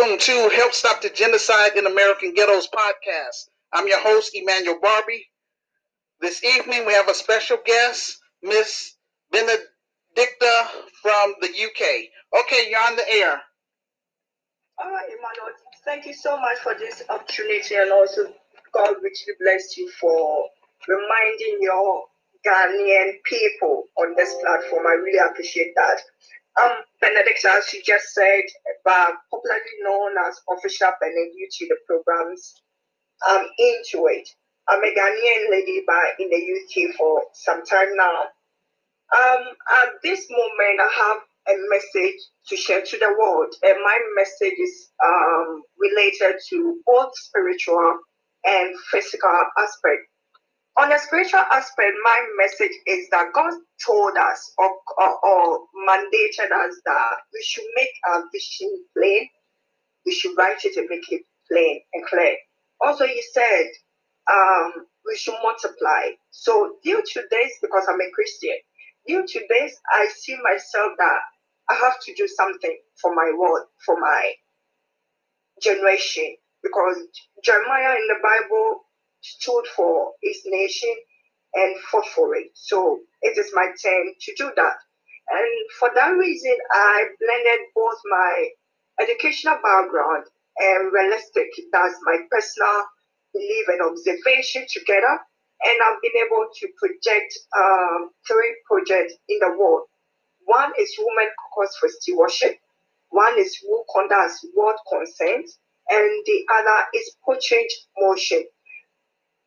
Welcome to Help Stop the Genocide in American Ghettos podcast. I'm your host, Emmanuel Barbie. This evening we have a special guest, Miss Benedicta from the UK. Okay, you're on the air. All right, Emmanuel, thank you so much for this opportunity and also God richly bless you for reminding your Ghanaian people on this platform. I really appreciate that. Um, Benedict, as you just said, but popularly known as Official Benedict due to the programs um, into it. I'm a Ghanaian lady but in the UK for some time now. Um, at this moment, I have a message to share to the world, and my message is um, related to both spiritual and physical aspect on a spiritual aspect, my message is that God told us or, or, or, mandated us that we should make our vision plain, we should write it and make it plain and clear. Also, He said um, we should multiply. So, due to this, because I'm a Christian, due to this, I see myself that I have to do something for my world, for my generation. Because Jeremiah in the Bible stood for his nation and fought for it. So it is my turn to do that. And for that reason, I blended both my educational background and realistic, that's my personal belief and observation together. And I've been able to project um, three projects in the world. One is Women Caucus for Stewardship. One is Wukonda's World Consent. And the other is Portrait Motion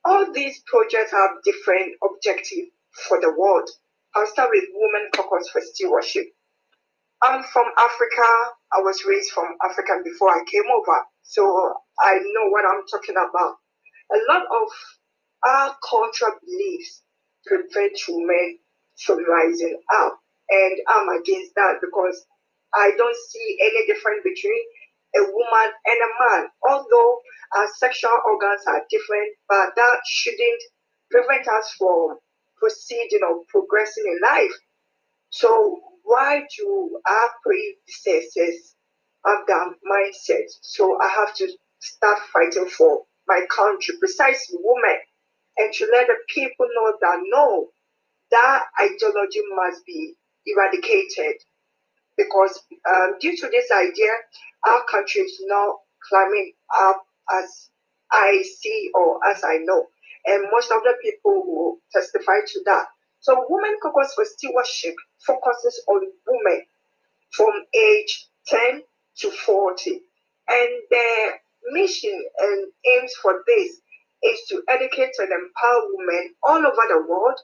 all these projects have different objectives for the world. I'll start with Women Caucus for Stewardship. I'm from Africa. I was raised from Africa before I came over, so I know what I'm talking about. A lot of our cultural beliefs prevent women from rising up, and I'm against that because I don't see any difference between a woman and a man. Although our sexual organs are different, but that shouldn't prevent us from proceeding or progressing in life. So why do our predecessors have that mindset? So I have to start fighting for my country, precisely women, and to let the people know that no, that ideology must be eradicated because um, due to this idea, our country is now climbing up as I see or as I know. And most of the people will testify to that. So Women Caucus for Stewardship focuses on women from age 10 to 40. And their mission and aims for this is to educate and empower women all over the world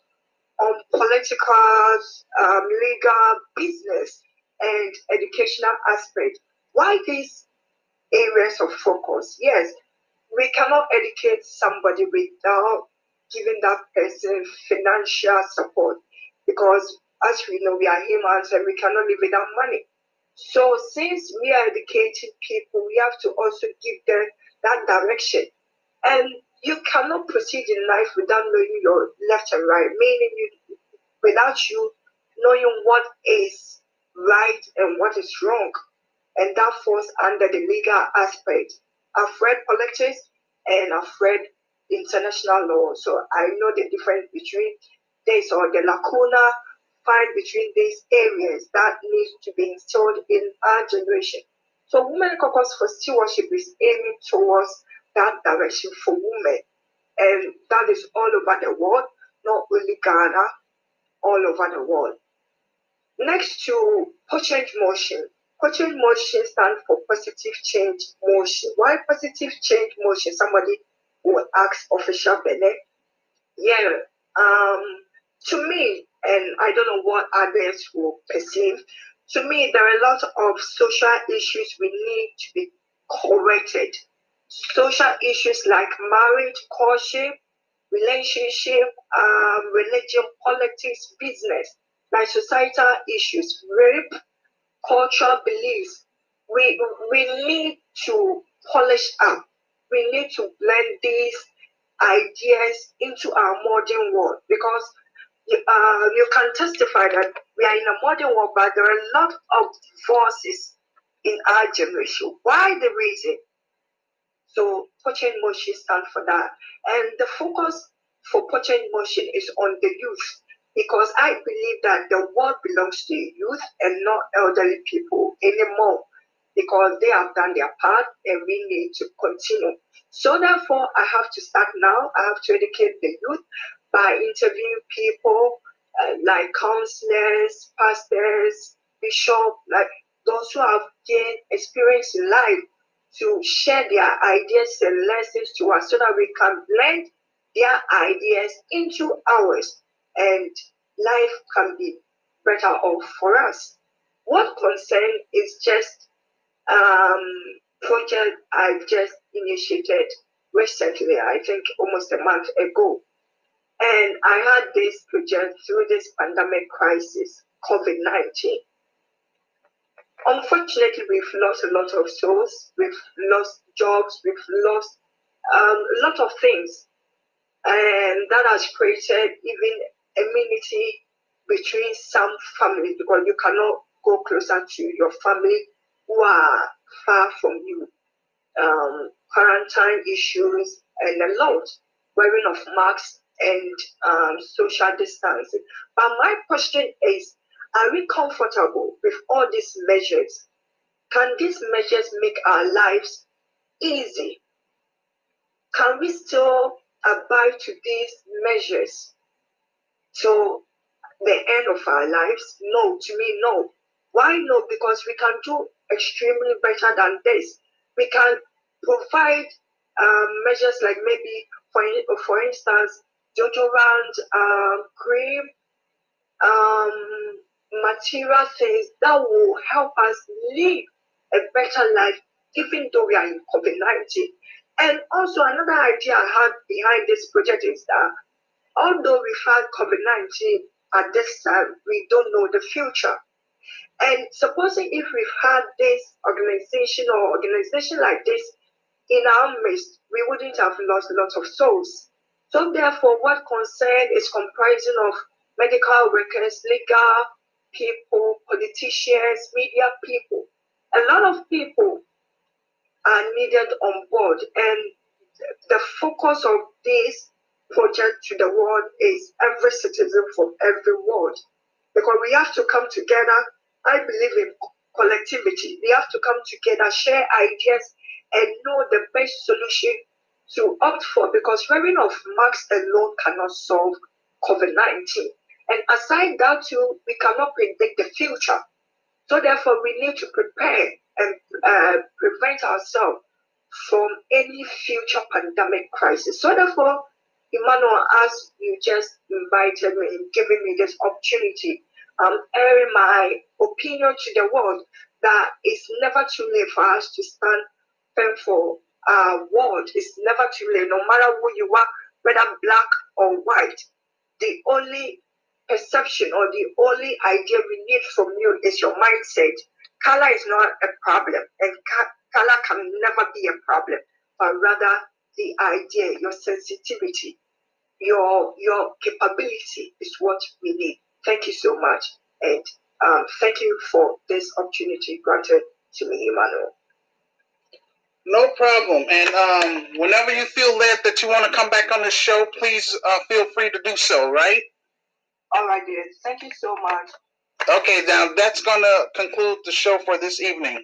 on political, um, legal, business, and educational aspect. Why these areas of focus? Yes, we cannot educate somebody without giving that person financial support because as we know we are humans and we cannot live without money. So since we are educating people we have to also give them that direction. And you cannot proceed in life without knowing your left and right meaning you without you knowing what is right and what is wrong and that falls under the legal aspect I've read politics and I've read international law, so I know the difference between this or the lacuna find between these areas that needs to be installed in our generation. So Women Caucus for Stewardship is aiming towards that direction for women. And that is all over the world, not only Ghana, all over the world. Next to Portrait Motion, Coaching motion stands for positive change motion. Why positive change motion? Somebody will ask official Bene. Yeah, um, to me, and I don't know what others will perceive, to me, there are a lot of social issues we need to be corrected. Social issues like marriage, courtship, relationship, um, religion, politics, business, like societal issues, rape, cultural beliefs, we, we need to polish up. We need to blend these ideas into our modern world because uh, you can testify that we are in a modern world, but there are a lot of forces in our generation. Why the reason? So Pocha in Motion stands for that. And the focus for Pocha in Motion is on the youth because I believe that the world belongs to youth and not elderly people anymore because they have done their part and we need to continue. So therefore, I have to start now. I have to educate the youth by interviewing people uh, like counselors, pastors, bishops, like those who have gained experience in life to share their ideas and lessons to us so that we can blend their ideas into ours and life can be better off for us. What concern is just um, project I just initiated recently, I think almost a month ago. And I had this project through this pandemic crisis, COVID 19. Unfortunately, we've lost a lot of souls, we've lost jobs, we've lost um, a lot of things. And that has created even enmity between some families because you cannot go closer to your family who are far from you. Um, quarantine issues and a lot, wearing of masks and um, social distancing. But my question is, are we comfortable with all these measures? Can these measures make our lives easy? Can we still abide to these measures till the end of our lives? No, to me, no. Why no? Because we can do extremely better than this. We can provide um, measures like maybe, for, for instance, deodorant, um, cream, um, material things that will help us live a better life, even though we are in COVID 19. And also, another idea I had behind this project is that although we've had COVID 19 at this time, we don't know the future. And supposing if we've had this organization or organization like this in our midst, we wouldn't have lost a lot of souls. So therefore, what concern is comprising of medical workers, legal people, politicians, media people. A lot of people are needed on board, and the focus of this project to the world is every citizen from every world, because we have to come together I believe in collectivity. We have to come together, share ideas, and know the best solution to opt for because wearing of masks alone cannot solve COVID 19. And aside that, too, we cannot predict the future. So, therefore, we need to prepare and uh, prevent ourselves from any future pandemic crisis. So, therefore, Emmanuel, as you just invited me and giving me this opportunity, I'm airing my opinion to the world that it's never too late for us to stand firm for our world. It's never too late, no matter who you are, whether black or white. The only perception or the only idea we need from you is your mindset. Color is not a problem, and color can never be a problem, but rather the idea, your sensitivity, your your capability is what we need. Thank you so much. And um, thank you for this opportunity granted to me, Emmanuel. No problem. And um, whenever you feel led that you want to come back on the show, please uh, feel free to do so, right? All right, dear. Thank you so much. Okay, now that's going to conclude the show for this evening.